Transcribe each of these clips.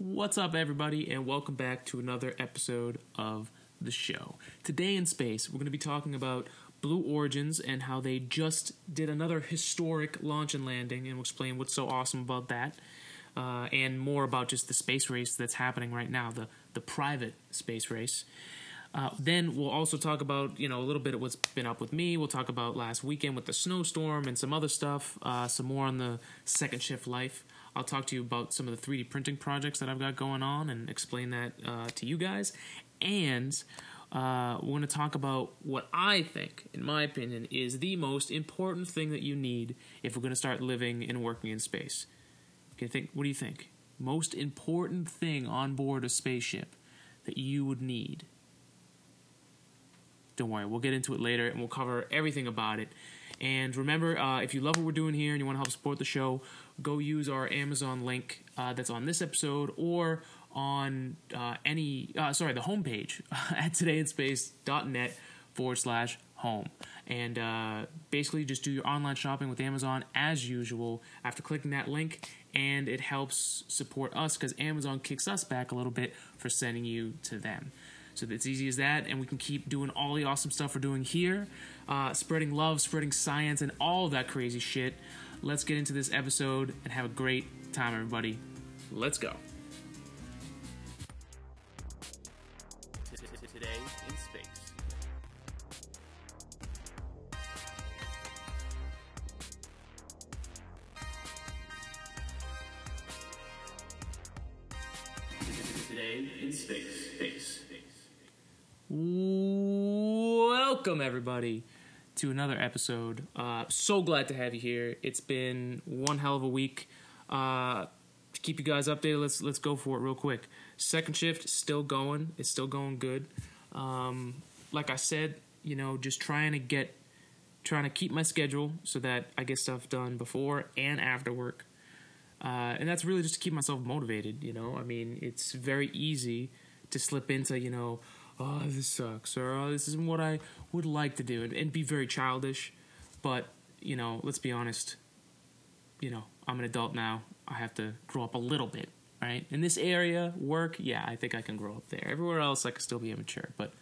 What's up, everybody, and welcome back to another episode of the show. Today in space, we're going to be talking about Blue Origins and how they just did another historic launch and landing, and we'll explain what's so awesome about that, uh, and more about just the space race that's happening right now, the the private space race. Uh, then we'll also talk about you know a little bit of what's been up with me. We'll talk about last weekend with the snowstorm and some other stuff. Uh, some more on the second shift life. I'll talk to you about some of the 3D printing projects that I've got going on and explain that uh, to you guys. And uh, we're going to talk about what I think, in my opinion, is the most important thing that you need if we're going to start living and working in space. Okay, think. What do you think? Most important thing on board a spaceship that you would need. Don't worry, we'll get into it later and we'll cover everything about it. And remember, uh, if you love what we're doing here and you want to help support the show, go use our Amazon link uh, that's on this episode or on uh, any, uh, sorry, the homepage at todayinspace.net forward slash home. And uh, basically just do your online shopping with Amazon as usual after clicking that link. And it helps support us because Amazon kicks us back a little bit for sending you to them. So it's easy as that, and we can keep doing all the awesome stuff we're doing here, uh, spreading love, spreading science, and all that crazy shit. Let's get into this episode and have a great time, everybody. Let's go. Today in space. Today in space. Space. Welcome, everybody, to another episode. Uh, so glad to have you here. It's been one hell of a week. Uh, to keep you guys updated, let's let's go for it real quick. Second shift still going. It's still going good. Um, like I said, you know, just trying to get, trying to keep my schedule so that I get stuff done before and after work. Uh, and that's really just to keep myself motivated. You know, I mean, it's very easy to slip into, you know, oh, this sucks, or oh, this isn't what I would like to do, and, and be very childish. But, you know, let's be honest, you know, I'm an adult now. I have to grow up a little bit, right? In this area, work, yeah, I think I can grow up there. Everywhere else, I can still be immature, but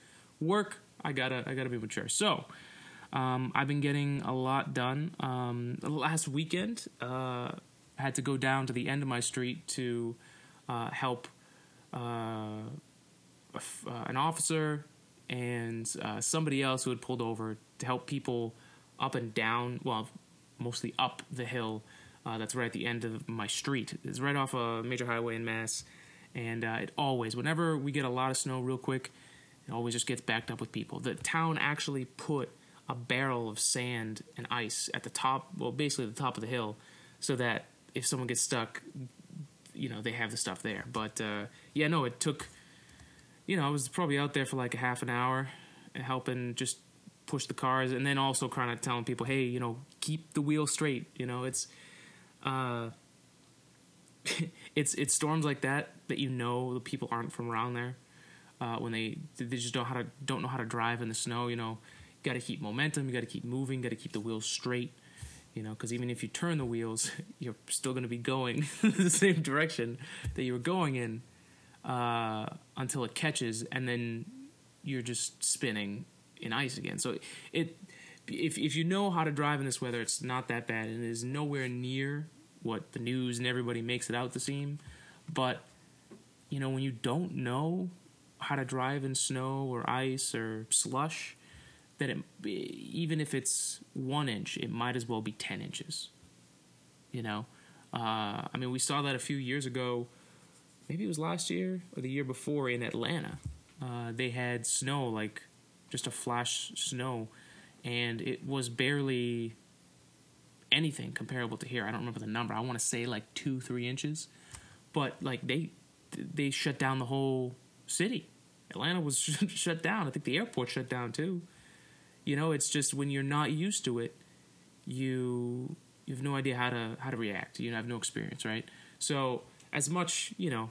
work, I gotta, I gotta be mature. So, um, I've been getting a lot done. Um, last weekend, uh, I had to go down to the end of my street to uh, help uh, uh, an officer and uh, somebody else who had pulled over to help people up and down, well, mostly up the hill uh, that's right at the end of my street. It's right off a major highway in Mass. And uh, it always, whenever we get a lot of snow real quick, it always just gets backed up with people. The town actually put a barrel of sand and ice at the top, well, basically the top of the hill, so that if someone gets stuck, you know, they have the stuff there. But uh, yeah, no, it took you know, I was probably out there for like a half an hour, helping just push the cars, and then also kind of telling people, hey, you know, keep the wheel straight. You know, it's, uh, it's it's storms like that that you know the people aren't from around there. Uh, when they they just don't how to don't know how to drive in the snow. You know, you got to keep momentum. You got to keep moving. Got to keep the wheels straight. You know, because even if you turn the wheels, you're still going to be going the same direction that you were going in uh, until it catches, and then you're just spinning in ice again. So it, if if you know how to drive in this weather, it's not that bad, and it is nowhere near what the news and everybody makes it out to seem. But you know, when you don't know how to drive in snow or ice or slush, that it, even if it's one inch, it might as well be ten inches. You know, uh, I mean, we saw that a few years ago maybe it was last year or the year before in Atlanta. Uh, they had snow, like just a flash snow, and it was barely anything comparable to here. I don't remember the number. I want to say like two, three inches, but like they they shut down the whole city. Atlanta was shut down. I think the airport shut down too. You know, it's just when you're not used to it, you you have no idea how to how to react. You have no experience, right? So as much, you know,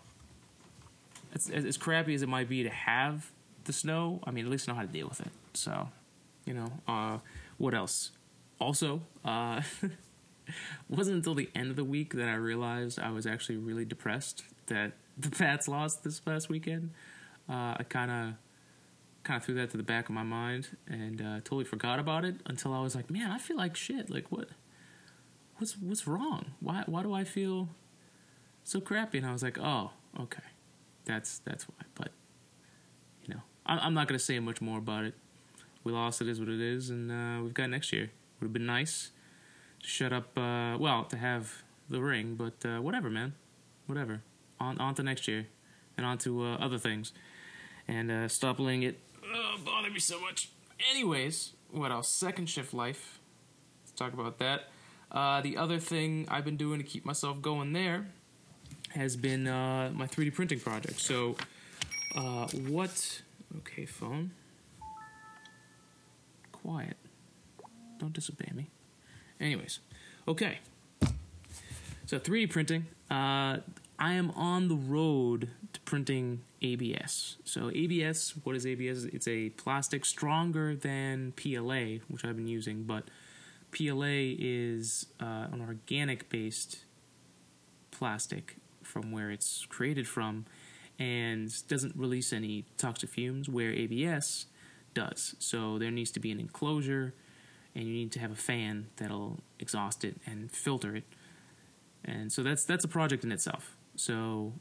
as, as crappy as it might be to have the snow, I mean, at least know how to deal with it. So, you know, uh, what else? Also, uh, wasn't until the end of the week that I realized I was actually really depressed. That the Pats lost this past weekend, uh, I kind of kind of threw that to the back of my mind and uh, totally forgot about it until I was like, man, I feel like shit. Like what? What's what's wrong? Why why do I feel so crappy? And I was like, oh, okay, that's that's why. But you know, I'm, not gonna say much more about it. We lost. It is what it is, and uh, we've got next year. Would have been nice to shut up. Uh, well, to have the ring, but uh, whatever, man. Whatever. On on to next year, and on to uh, other things, and uh, stop letting it bother me so much. Anyways, what else? Second shift life. Let's talk about that. Uh, the other thing I've been doing to keep myself going there has been uh, my 3D printing project. So, uh, what? Okay, phone. Quiet. Don't disobey me. Anyways, okay. So 3D printing. Uh, I am on the road to printing ABS. So ABS, what is ABS? It's a plastic stronger than PLA, which I've been using, but PLA is uh, an organic based plastic from where it's created from and doesn't release any toxic fumes where ABS does. So there needs to be an enclosure and you need to have a fan that'll exhaust it and filter it. And so that's that's a project in itself. So,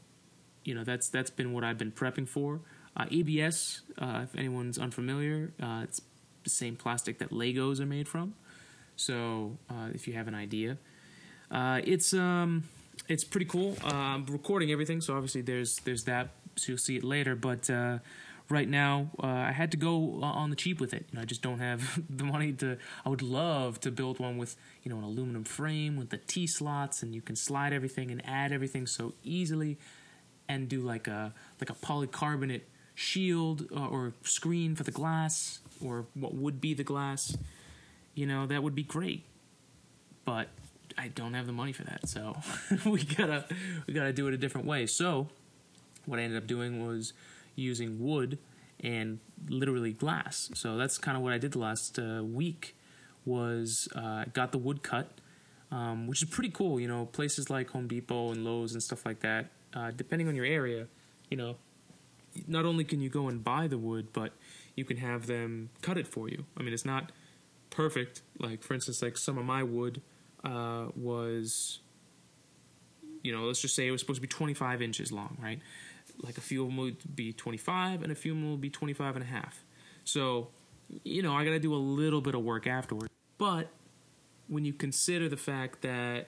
you know, that's that's been what I've been prepping for. Uh, ABS, uh, if anyone's unfamiliar, uh, it's the same plastic that Legos are made from. So, uh, if you have an idea, uh, it's um, it's pretty cool. Uh, I'm recording everything, so obviously there's there's that. So you'll see it later. But uh, right now, uh, I had to go uh, on the cheap with it. You know, I just don't have the money to. I would love to build one with you know an aluminum frame with the T slots, and you can slide everything and add everything so easily, and do like a like a polycarbonate shield or, or screen for the glass or what would be the glass you know, that would be great. But I don't have the money for that, so we gotta we gotta do it a different way. So what I ended up doing was using wood and literally glass. So that's kind of what I did the last uh, week. Was uh, got the wood cut, um, which is pretty cool. You know, places like Home Depot and Lowe's and stuff like that. Uh, depending on your area, you know, not only can you go and buy the wood, but you can have them cut it for you. I mean, it's not perfect. Like for instance, like some of my wood uh, was, you know, let's just say it was supposed to be 25 inches long, right? Like a few of them would be 25, and a few of them would be 25 and a half. So, you know, I got to do a little bit of work afterward. But when you consider the fact that,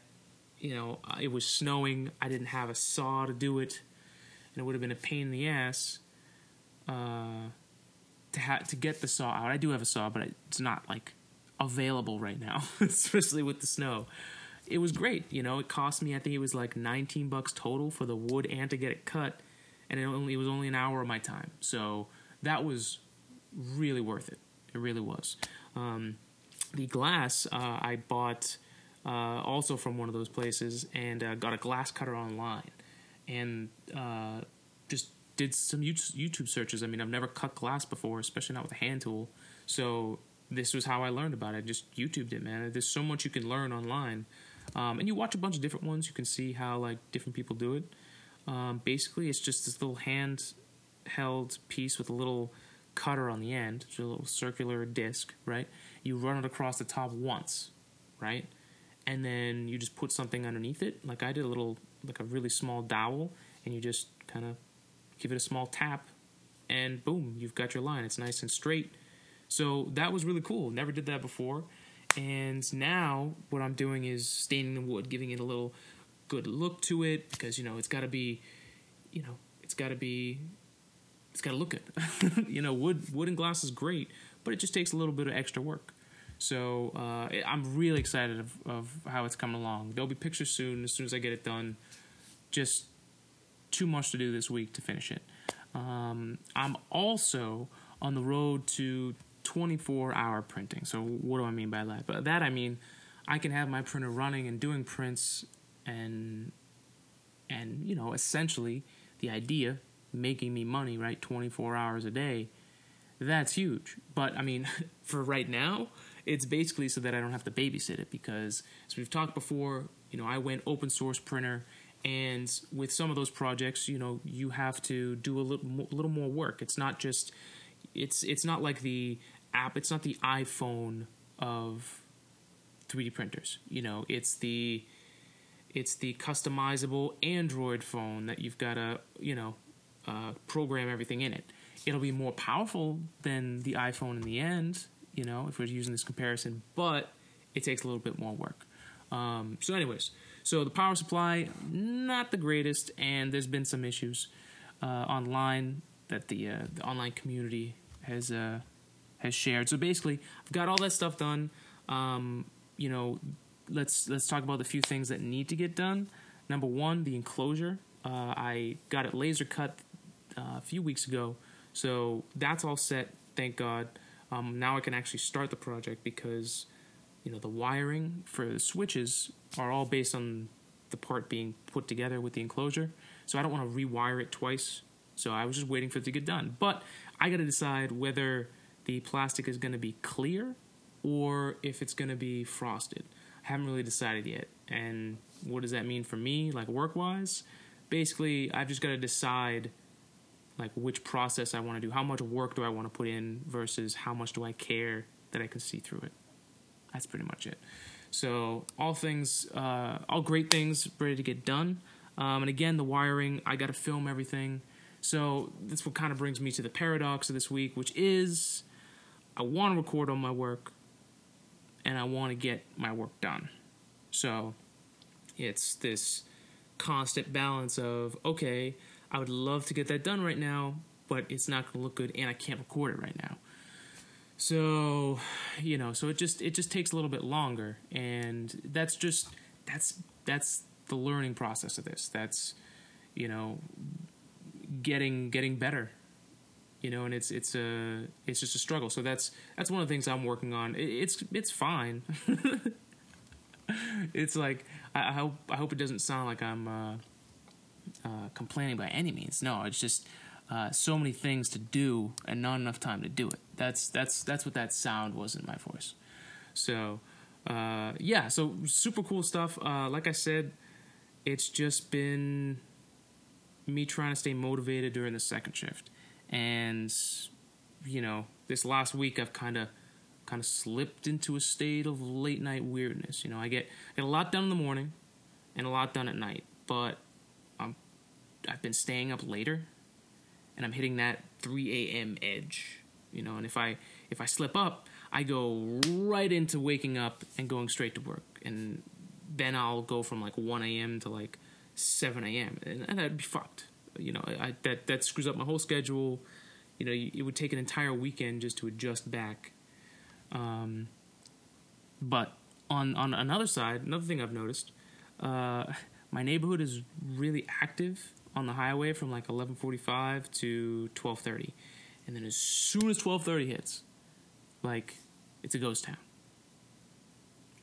you know, it was snowing, I didn't have a saw to do it, and it would have been a pain in the ass. Uh, to ha- to get the saw out. I do have a saw, but it's not like available right now, especially with the snow. It was great, you know. It cost me, I think it was like 19 bucks total for the wood and to get it cut, and it only it was only an hour of my time. So that was really worth it. It really was. Um, the glass uh, I bought uh, also from one of those places and uh, got a glass cutter online and uh, just did some YouTube searches. I mean, I've never cut glass before, especially not with a hand tool. So this was how I learned about it. I just YouTubed it, man. There's so much you can learn online, um, and you watch a bunch of different ones. You can see how like different people do it. Um, basically, it's just this little hand-held piece with a little cutter on the end, it's a little circular disc, right? You run it across the top once, right? And then you just put something underneath it. Like I did a little, like a really small dowel, and you just kind of give it a small tap, and boom, you've got your line. It's nice and straight so that was really cool. Never did that before. And now what I'm doing is staining the wood, giving it a little good look to it because you know it's got to be, you know, it's got to be, it's got to look good. you know, wood wood and glass is great, but it just takes a little bit of extra work. So uh, I'm really excited of, of how it's coming along. There'll be pictures soon as soon as I get it done. Just too much to do this week to finish it. Um, I'm also on the road to 24 hour printing. So, what do I mean by that? By that, I mean I can have my printer running and doing prints and and you know essentially the idea making me money right 24 hours a day that's huge but i mean for right now it's basically so that i don't have to babysit it because as we've talked before you know i went open source printer and with some of those projects, you know, you have to do a little little more work. It's not just it's it's not like the app. It's not the iPhone of 3D printers. You know, it's the it's the customizable Android phone that you've got to you know uh, program everything in it. It'll be more powerful than the iPhone in the end. You know, if we're using this comparison, but it takes a little bit more work. Um, so, anyways, so the power supply not the greatest, and there's been some issues uh, online that the uh, the online community has uh, has shared. So basically, I've got all that stuff done. Um, you know, let's let's talk about the few things that need to get done. Number one, the enclosure. Uh, I got it laser cut uh, a few weeks ago, so that's all set. Thank God. Um, now I can actually start the project because you know the wiring for the switches are all based on the part being put together with the enclosure. So I don't want to rewire it twice. So I was just waiting for it to get done. But I got to decide whether the plastic is going to be clear or if it's going to be frosted. I haven't really decided yet. And what does that mean for me, like work wise? Basically, I've just got to decide like which process I want to do. How much work do I want to put in versus how much do I care that I can see through it. That's pretty much it. So all things, uh, all great things ready to get done. Um, and again, the wiring, I got to film everything. So that's what kind of brings me to the paradox of this week, which is I want to record on my work and I want to get my work done. So it's this constant balance of okay, I would love to get that done right now, but it's not going to look good and I can't record it right now. So, you know, so it just it just takes a little bit longer and that's just that's that's the learning process of this. That's you know getting getting better you know and it's it's a it's just a struggle. So that's that's one of the things i'm working on. It, it's it's fine. It's like I, I, hope i hope it doesn't sound like i'm uh, uh, complaining by any means. No it's just uh, so many things to do and not enough time to do it. That's that's that's what that sound was in my voice. So uh, yeah so super cool stuff. Uh, like i said it's just been me trying to stay motivated during the second shift. And you know, this last week I've kind of kind of slipped into a state of late night weirdness. You know, I get I get a lot done in the morning and a lot done at night, but I'm I've been staying up later and I'm hitting that 3 a.m. edge. You know, and if I if I slip up, I go right into waking up and going straight to work, and then I'll go from like 1 a.m. to like 7 a.m. and, that'd be fucked. You know, I, that that screws up my whole schedule. You know, it would take an entire weekend just to adjust back. Um, but on on another side, another thing I've noticed, uh, my neighborhood is really active on the highway from like 11:45 to 12:30, and then as soon as 12:30 hits, like it's a ghost town.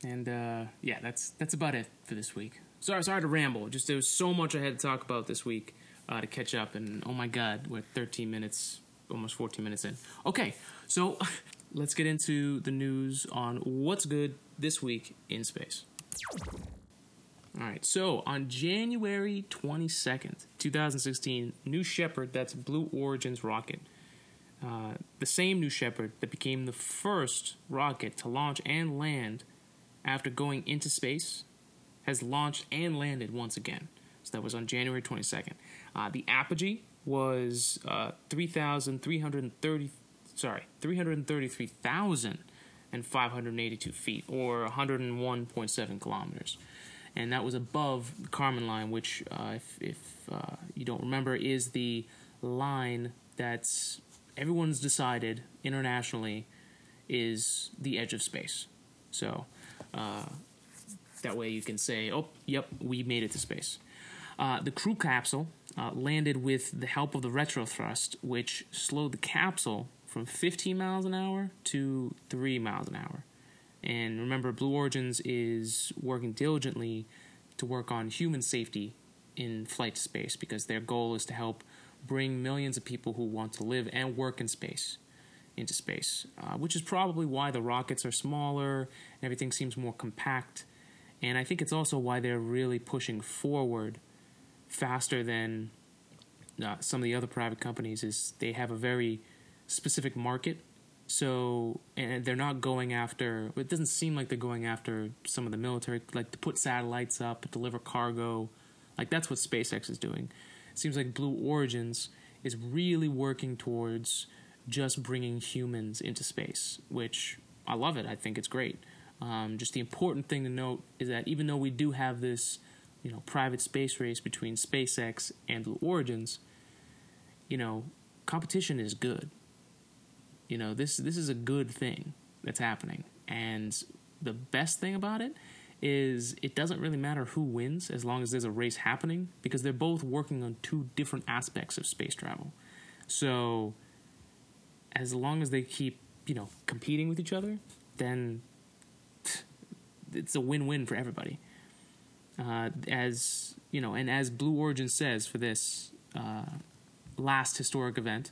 And uh, yeah, that's that's about it for this week sorry, sorry to ramble. Just there was so much I had to talk about this week uh, to catch up, and oh my god, we're 13 minutes, almost 14 minutes in. Okay, so let's get into the news on what's good this week in space. All right, so on January 22nd, 2016, New Shepard, that's Blue Origin's rocket, uh, the same New Shepard that became the first rocket to launch and land after going into space has launched and landed once again. So that was on January 22nd. Uh, the apogee was uh, 3,330, sorry, 333,582 feet, or 101.7 kilometers. And that was above the Kármán line, which, uh, if, if uh, you don't remember, is the line that's everyone's decided internationally is the edge of space. So, uh, that way you can say, oh, yep, we made it to space. Uh, the crew capsule uh, landed with the help of the retrothrust, which slowed the capsule from 15 miles an hour to 3 miles an hour. And remember, Blue Origins is working diligently to work on human safety in flight space because their goal is to help bring millions of people who want to live and work in space into space, uh, which is probably why the rockets are smaller and everything seems more compact and I think it's also why they're really pushing forward faster than uh, some of the other private companies is they have a very specific market. So, and they're not going after, it doesn't seem like they're going after some of the military, like to put satellites up, deliver cargo. Like that's what SpaceX is doing. It seems like Blue Origins is really working towards just bringing humans into space, which I love it. I think it's great. Um, just the important thing to note is that even though we do have this, you know, private space race between SpaceX and Blue Origins, you know, competition is good. You know, this this is a good thing that's happening, and the best thing about it is it doesn't really matter who wins as long as there's a race happening because they're both working on two different aspects of space travel. So, as long as they keep you know competing with each other, then it's a win-win for everybody. Uh, as you know, and as Blue Origin says for this uh, last historic event,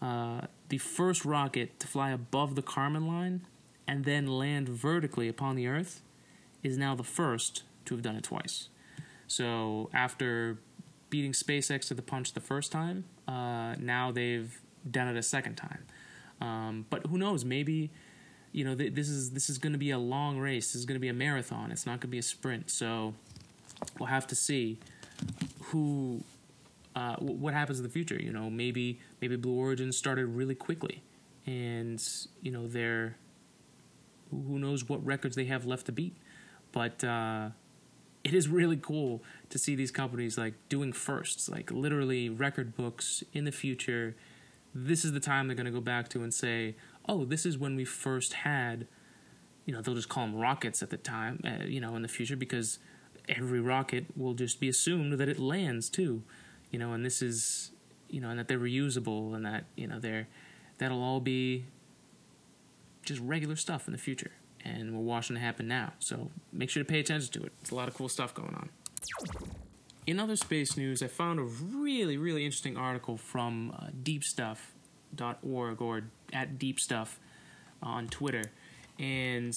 uh, the first rocket to fly above the Kármán line and then land vertically upon the Earth is now the first to have done it twice. So after beating SpaceX to the punch the first time, uh, now they've done it a second time. Um, but who knows? Maybe you know th- this is this is going to be a long race. This is going to be a marathon. It's not going to be a sprint. So we'll have to see who uh, what happens in the future. You know, maybe maybe Blue Origin started really quickly, and you know they're who knows what records they have left to beat. But uh, it is really cool to see these companies like doing firsts, like literally record books in the future. This is the time they're going to go back to and say, "Oh, this is when we first had." You know, they'll just call them rockets at the time. Uh, you know, in the future because every rocket will just be assumed that it lands too you know, and this is, you know, and that they're reusable and that, you know, they're, that'll all be just regular stuff in the future. And we're watching it happen now. So make sure to pay attention to it. It's a lot of cool stuff going on. In other space news, I found a really, really interesting article from uh, deepstuff.org or at deepstuff on Twitter. And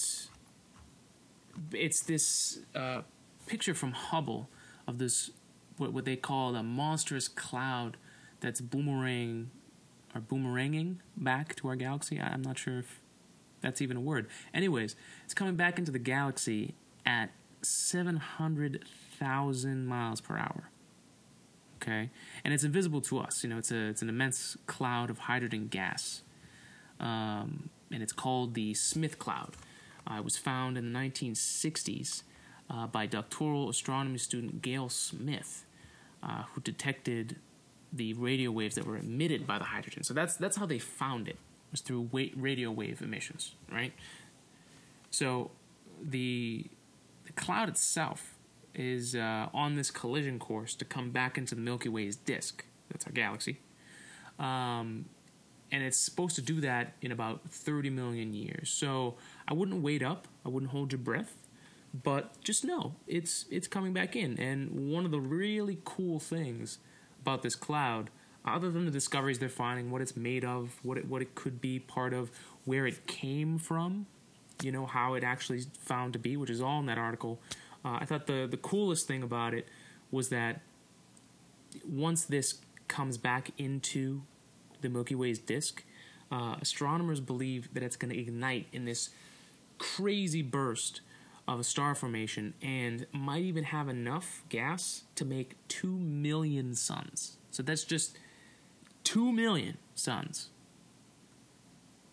it's this uh, picture from Hubble of this what, what they call a monstrous cloud that's boomerang or boomeranging back to our galaxy. I'm not sure if that's even a word. Anyways, it's coming back into the galaxy at 700,000 miles per hour. Okay, and it's invisible to us. You know, it's a it's an immense cloud of hydrogen gas, um, and it's called the Smith Cloud. Uh, it was found in the 1960s uh, by doctoral astronomy student Gail Smith, uh, who detected the radio waves that were emitted by the hydrogen. So that's that's how they found it was through radio wave emissions, right? So the the cloud itself is uh, on this collision course to come back into the Milky Way's disk. That's our galaxy. Um, and it's supposed to do that in about 30 million years. So I wouldn't wait up. I wouldn't hold your breath. But just know it's it's coming back in. And one of the really cool things about this cloud, other than the discoveries they're finding, what it's made of, what it what it could be part of, where it came from, you know how it actually found to be, which is all in that article. Uh, I thought the the coolest thing about it was that once this comes back into the Milky Way's disk, uh, astronomers believe that it's going to ignite in this crazy burst of a star formation and might even have enough gas to make 2 million suns. So that's just 2 million suns.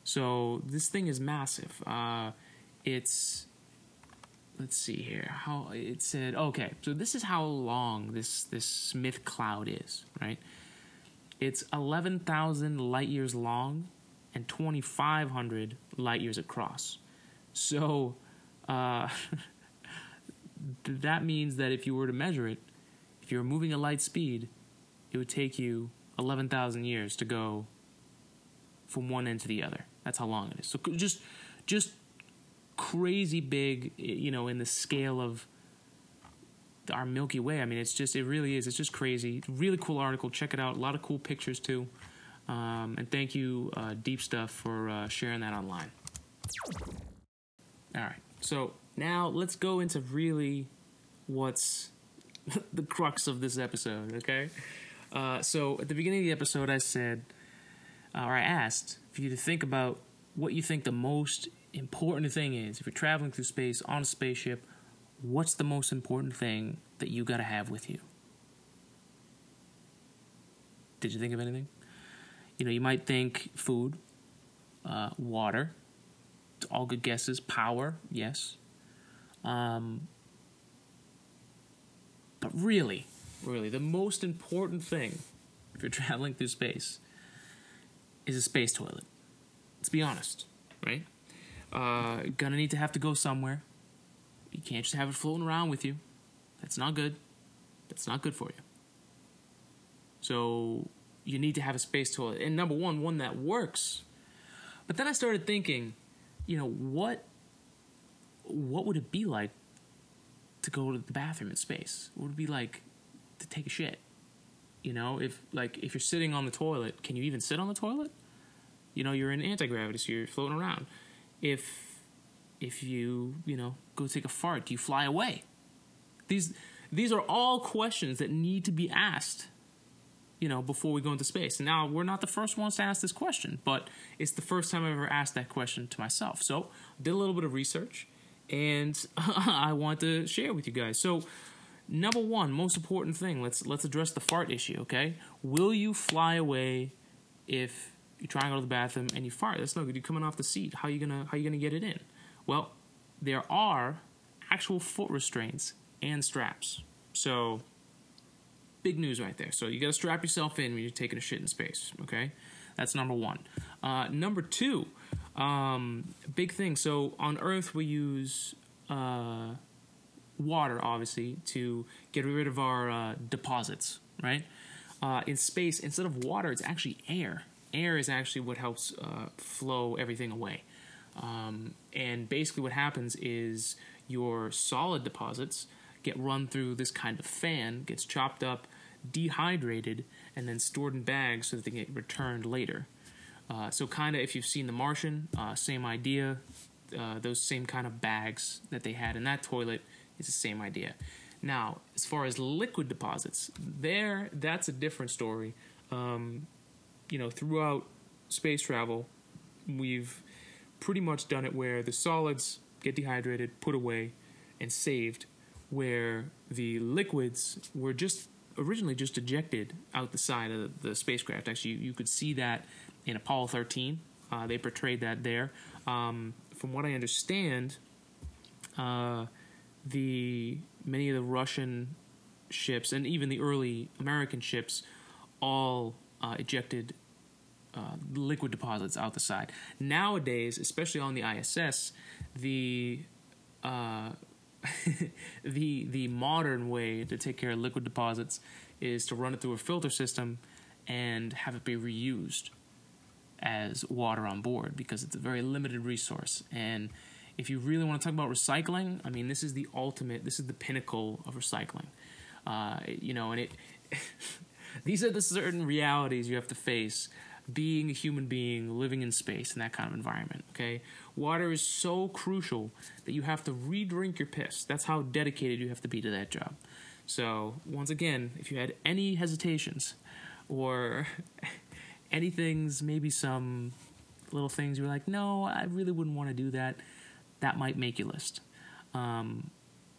So this thing is massive. Uh, it's let's see here how it said okay so this is how long this this smith cloud is right it's 11,000 light years long and 2500 light years across so uh, that means that if you were to measure it, if you were moving at light speed, it would take you 11,000 years to go from one end to the other. That's how long it is. So just, just crazy big, you know, in the scale of our Milky Way. I mean, it's just, it really is. It's just crazy. Really cool article. Check it out. A lot of cool pictures too. Um, and thank you, uh, Deep Stuff, for uh, sharing that online. All right. So now let's go into really what's the crux of this episode. Okay, uh, so at the beginning of the episode, I said, or I asked for you to think about what you think the most important thing is if you're traveling through space on a spaceship. What's the most important thing that you got to have with you? Did you think of anything? You know, you might think food, uh, water, all good guesses. Power, yes. Um, but really, really, the most important thing if you're traveling through space is a space toilet. Let's be honest, right? Uh, gonna need to have to go somewhere. You can't just have it floating around with you. That's not good. That's not good for you. So you need to have a space toilet. And number one, one that works. But then I started thinking, you know, what what would it be like to go to the bathroom in space? What would it be like to take a shit? You know, if like if you're sitting on the toilet, can you even sit on the toilet? You know, you're in anti gravity, so you're floating around. If if you you know go take a fart, do you fly away? These these are all questions that need to be asked you know, before we go into space. Now, we're not the first ones to ask this question, but it's the first time I've ever asked that question to myself. So, I did a little bit of research and I want to share with you guys. So, number one, most important thing, let's let's address the fart issue, okay? Will you fly away if you try and go to the bathroom and you fart? That's no good. You're coming off the seat. How are you gonna how are you gonna get it in? Well, there are actual foot restraints and straps. So big news right there. So you got to strap yourself in when you're taking a shit in space. Okay, that's number one. Uh, number two, um, big thing. So on Earth we use uh, water, obviously, to get rid of our uh, deposits. Right. Uh, in space, instead of water, it's actually air. Air is actually what helps uh, flow everything away. Um, and basically, what happens is your solid deposits get run through this kind of fan, gets chopped up, dehydrated, and then stored in bags so that they get returned later. Uh, so, kind of, if you've seen The Martian, uh, same idea. Uh, those same kind of bags that they had in that toilet is the same idea. Now, as far as liquid deposits, there that's a different story. Um, you know, throughout space travel, we've pretty much done it where the solids get dehydrated, put away, and saved, where the liquids were just originally just ejected out the side of the spacecraft. Actually, you, could see that in Apollo 13. Uh, they portrayed that there. Um, from what I understand, uh, the many of the Russian ships and even the early American ships all uh, ejected uh, liquid deposits out the side. Nowadays, especially on the ISS, the uh, the the modern way to take care of liquid deposits is to run it through a filter system and have it be reused as water on board because it's a very limited resource and if you really want to talk about recycling i mean this is the ultimate this is the pinnacle of recycling uh, you know and it these are the certain realities you have to face being a human being living in space in that kind of environment okay Water is so crucial that you have to re drink your piss. That's how dedicated you have to be to that job. So, once again, if you had any hesitations or anything's maybe some little things you were like, no, I really wouldn't want to do that, that might make your list. Um,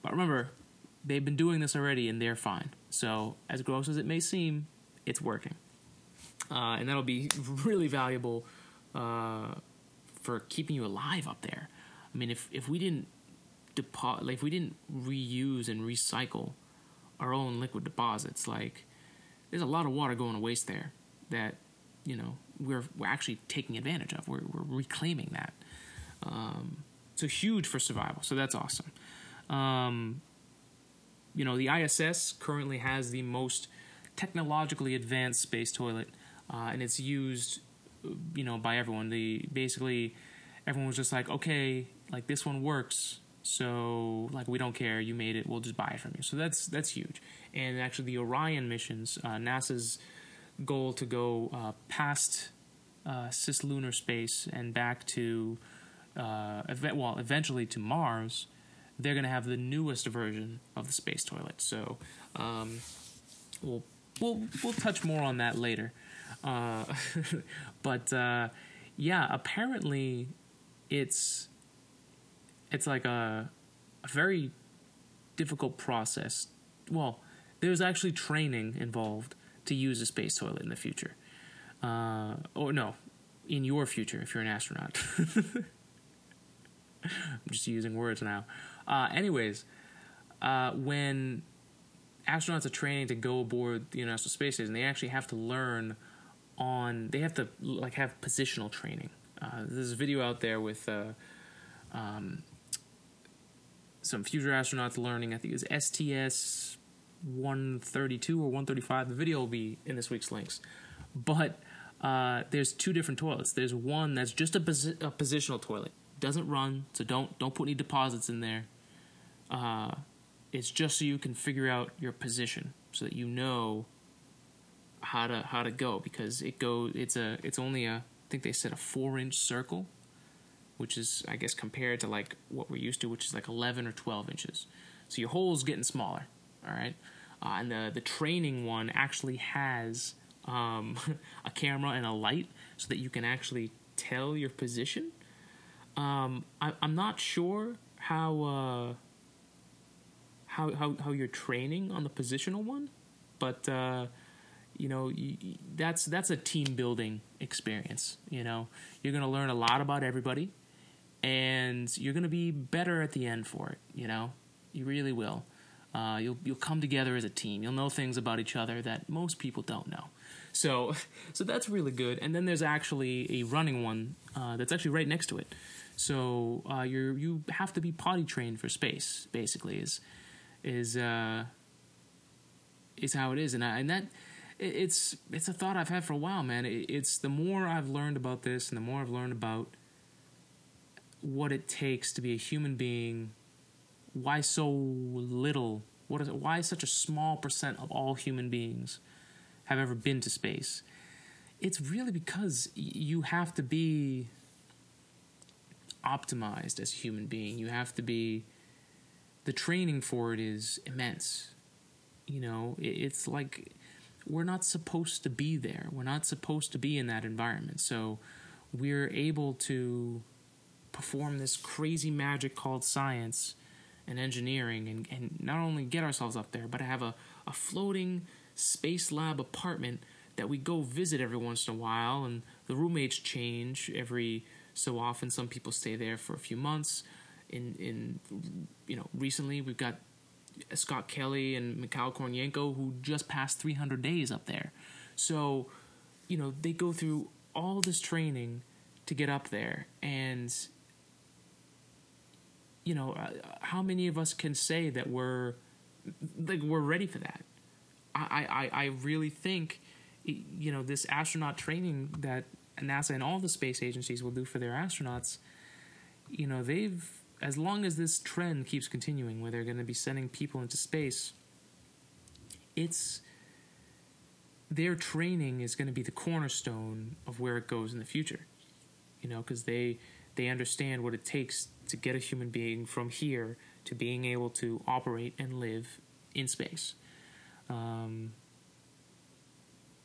but remember, they've been doing this already and they're fine. So, as gross as it may seem, it's working. Uh, and that'll be really valuable uh, for keeping you alive up there. I mean, if if we didn't depo- like if we didn't reuse and recycle our own liquid deposits, like there's a lot of water going to waste there that you know we're we're actually taking advantage of. We're we're reclaiming that. Um, so huge for survival. So that's awesome. Um, you know, the ISS currently has the most technologically advanced space toilet, uh, and it's used you know, by everyone. The basically everyone was just like, okay, like this one works, so like we don't care, you made it, we'll just buy it from you. So that's that's huge. And actually, the Orion missions, uh, NASA's goal to go uh, past uh, cislunar space and back to, uh, well, eventually to Mars. they're going to have the newest version of the space toilet. So um, we'll we'll we'll touch more on that later. Uh, but uh, yeah, apparently it's it's like a, a very difficult process. Well, there's actually training involved to use a space toilet in the future. Uh, or no, in your future if you're an astronaut. I'm just using words now. Uh, anyways, uh, when astronauts are training to go aboard the International Space Station, they actually have to learn on. They have to like have positional training. Uh, there's a video out there with uh, um, some future astronauts learning. I think it was STS 132 or 135. The video will be in this week's links, but. Uh, there's two different toilets. There's one that's just a, posi- a positional toilet, doesn't run, so don't don't put any deposits in there. Uh, it's just so you can figure out your position, so that you know how to how to go because it go it's a it's only a I think they said a four inch circle, which is I guess compared to like what we're used to, which is like eleven or twelve inches. So your hole's getting smaller. All right, uh, and the the training one actually has um, a camera and a light so that you can actually tell your position. Um, I, am not sure how, uh, how how how you're training on the positional one, but uh, you know that's that's a team building experience. You know you're gonna learn a lot about everybody, and you're gonna be better at the end for it. You know you really will. Uh, you'll you'll come together as a team. You'll know things about each other that most people don't know. So, so that's really good. And then there's actually a running one uh, that's actually right next to it. So uh, you you have to be potty trained for space. Basically, is is uh, is how it is, and I, and that it's it's a thought I've had for a while, man. It's the more I've learned about this, and the more I've learned about what it takes to be a human being. Why so little? What is it? Why such a small percent of all human beings? have ever been to space. It's really because you have to be optimized as a human being. You have to be. The training for it is immense. You know, it's like we're not supposed to be there. We're not supposed to be in that environment. So we're able to perform this crazy magic called science and engineering and, and not only get ourselves up there, but have a, a floating Space Lab apartment that we go visit every once in a while, and the roommates change every so often. Some people stay there for a few months. In in you know recently we've got Scott Kelly and Mikhail Kornienko who just passed 300 days up there. So you know they go through all this training to get up there, and you know uh, how many of us can say that we're like we're ready for that I, I, I really think, you know, this astronaut training that NASA and all the space agencies will do for their astronauts, you know, they've, as long as this trend keeps continuing where they're going to be sending people into space, it's, their training is going to be the cornerstone of where it goes in the future. You know, because they, they understand what it takes to get a human being from here to being able to operate and live in space. Um,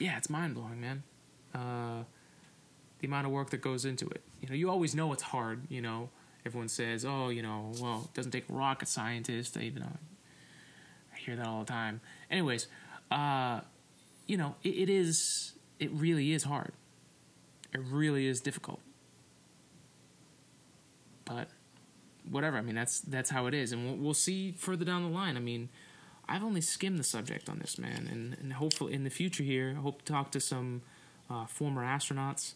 yeah, it's mind blowing, man. Uh, the amount of work that goes into it. You know, you always know it's hard. You know, everyone says, "Oh, you know, well, it doesn't take a rocket scientist." Even though I hear that all the time. Anyways, uh, you know, it, it is. It really is hard. It really is difficult. But whatever. I mean, that's that's how it is, and we'll, we'll see further down the line. I mean I've only skimmed the subject on this, man, and, and hopefully in the future here, I hope to talk to some uh, former astronauts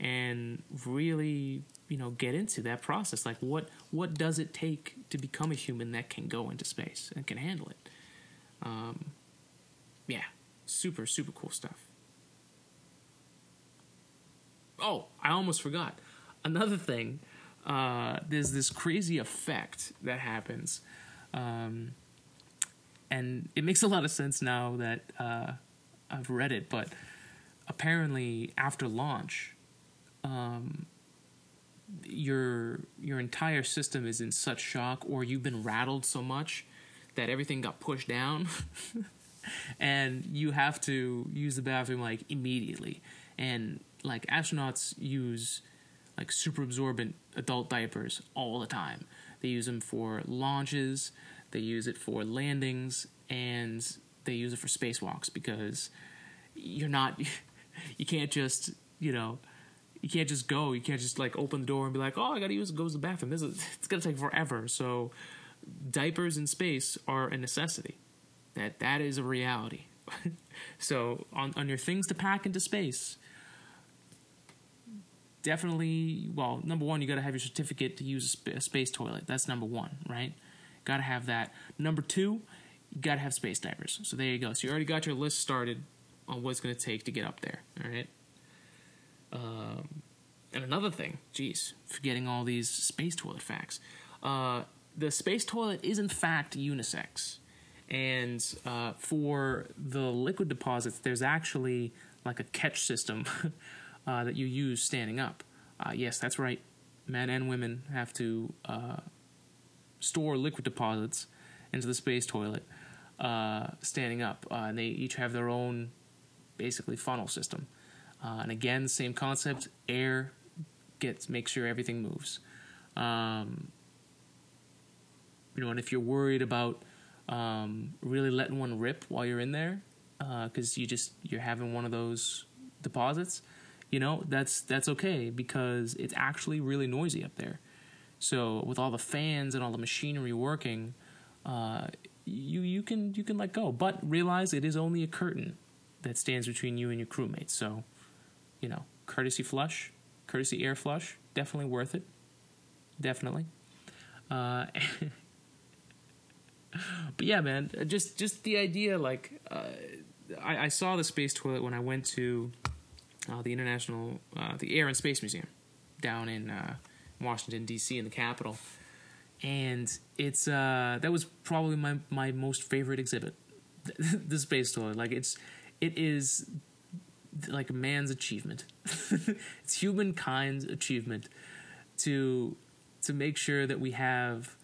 and really, you know, get into that process. Like, what what does it take to become a human that can go into space and can handle it? Um, yeah, super super cool stuff. Oh, I almost forgot another thing. Uh, there's this crazy effect that happens. Um, and it makes a lot of sense now that uh, I've read it. But apparently, after launch, um, your your entire system is in such shock or you've been rattled so much that everything got pushed down and you have to use the bathroom like immediately. And like astronauts use like super absorbent adult diapers all the time. They use them for launches they use it for landings and they use it for spacewalks because you're not you can't just you know you can't just go. You can't just like open the door and be like oh i gotta use it go to the bathroom. This is it's gonna take forever. So diapers in space are a necessity. That that is a reality. So on on your things to pack into space definitely well number one you got to have your certificate to use a, sp- a space toilet. That's number one right? Got to have that. Number two you got to have space diapers. So there you go. So you already got your list started on what it's to take to get up there all right um, and another thing geez forgetting all these space toilet facts uh, the space toilet is in fact unisex and uh, for the liquid deposits there's actually like a catch system uh, that you use standing up. Uh, yes, that's right. Men and women have to uh, store liquid deposits into the space toilet uh, standing up, and they each have their own basically funnel system. Uh, and again, same concept: air gets makes sure everything moves. Um, you know, and if you're worried about um, really letting one rip while you're in there, because you just you're having one of those deposits, you know that's that's okay because it's actually really noisy up there. So with all the fans and all the machinery working uh, you you can you can let go. But realize it is only a curtain that stands between you and your crewmates. So you know courtesy flush courtesy air flush definitely worth it definitely uh, but yeah man just just the idea like uh, I, I saw the space toilet when i went to uh, the International, uh, the Air and Space Museum down in uh, Washington D.C. in the Capitol, and it's uh, that was probably my my most favorite exhibit, the space toilet. Like it's it is like a man's achievement. it's humankind's achievement to to make sure that we have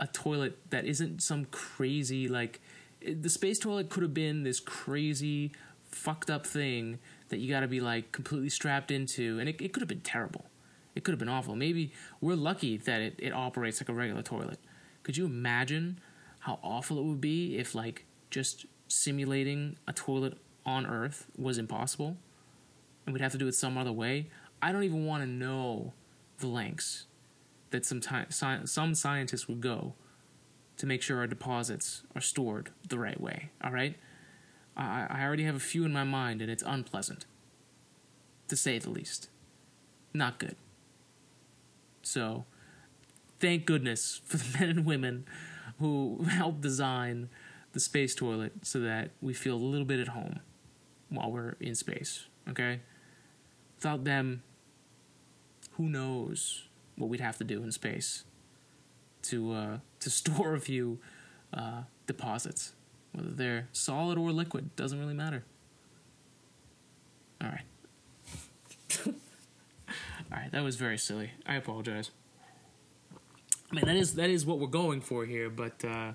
a toilet that isn't some crazy like the space toilet could have been this crazy fucked up thing that you got to be like completely strapped into, and it, it could have been terrible. It could have been awful. Maybe we're lucky that it, it operates like a regular toilet. Could you imagine how awful it would be if like just simulating a toilet on Earth was impossible, and we'd have to do it some other way? I don't even want to know the lengths that some time, some scientists would go to make sure our deposits are stored the right way. All right. I, I already have a few in my mind, and it's unpleasant, to say the least. Not good. So, thank goodness for the men and women who helped design the space toilet so that we feel a little bit at home while we're in space, okay? Without them, who knows what we'd have to do in space to uh, to store a few uh, deposits whether they're solid or liquid, doesn't really matter. All right. All right, that was very silly. I apologize. I mean, that is that is what we're going for here, but uh,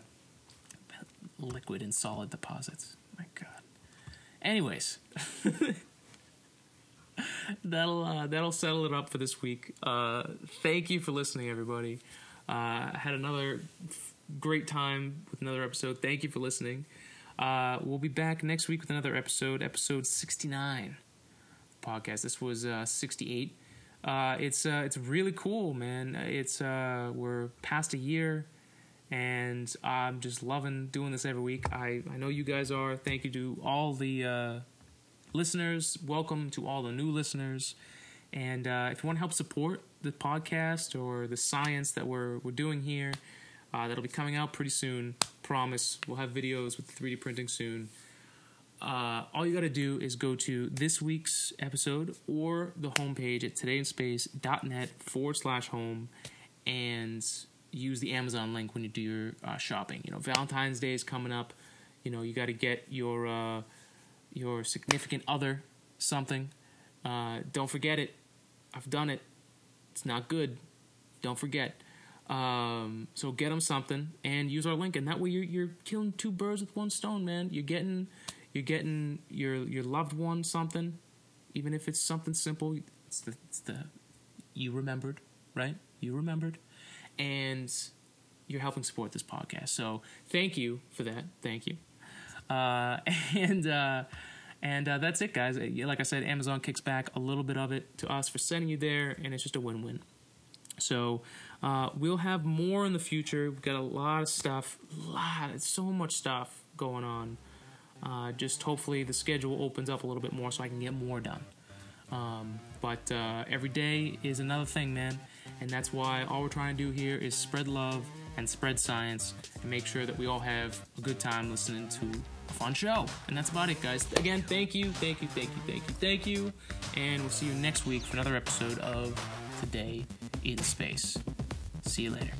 liquid and solid deposits. My God. Anyways, that'll uh, that'll settle it up for this week. Uh, thank you for listening, everybody. Uh, had another great time with another episode. Thank you for listening. Uh, we'll be back next week with another episode, episode 69 podcast. This was uh, 68. Uh, it's uh, it's really cool, man. It's uh, we're past a year, and I'm just loving doing this every week. I I know you guys are. Thank you to all the uh, listeners. Welcome to all the new listeners. And uh, if you want to help support the podcast or the science that we're we're doing here, uh, that'll be coming out pretty soon. Promise. We'll have videos with 3D printing soon. Uh, all you got to do is go to this week's episode or the homepage at todayinspace.net forward slash home and use the Amazon link when you do your uh, shopping. You know, Valentine's Day is coming up. You know, you got to get your uh, your significant other something. Uh, don't forget it. I've done it. It's not good. Don't forget. Um, so get them something and use our link, and that way you're you're killing two birds with one stone, man. You're getting you're getting your your loved one something, even if it's something simple. It's the it's the you remembered, right? You remembered, and you're helping support this podcast. So thank you for that. Thank you. Uh, and uh, and uh, that's it, guys. Like I said, Amazon kicks back a little bit of it to us for sending you there, and it's just a win-win. So uh, we'll have more in the future. We've got a lot of stuff, a lot, so much stuff going on. Uh, just hopefully the schedule opens up a little bit more so I can get more done. Um, but uh, every day is another thing, man, and that's why all we're trying to do here is spread love and spread science and make sure that we all have a good time listening to a fun show. And that's about it, guys. Again, thank you, thank you, thank you, thank you, thank you, and we'll see you next week for another episode of Today in Space. See you later.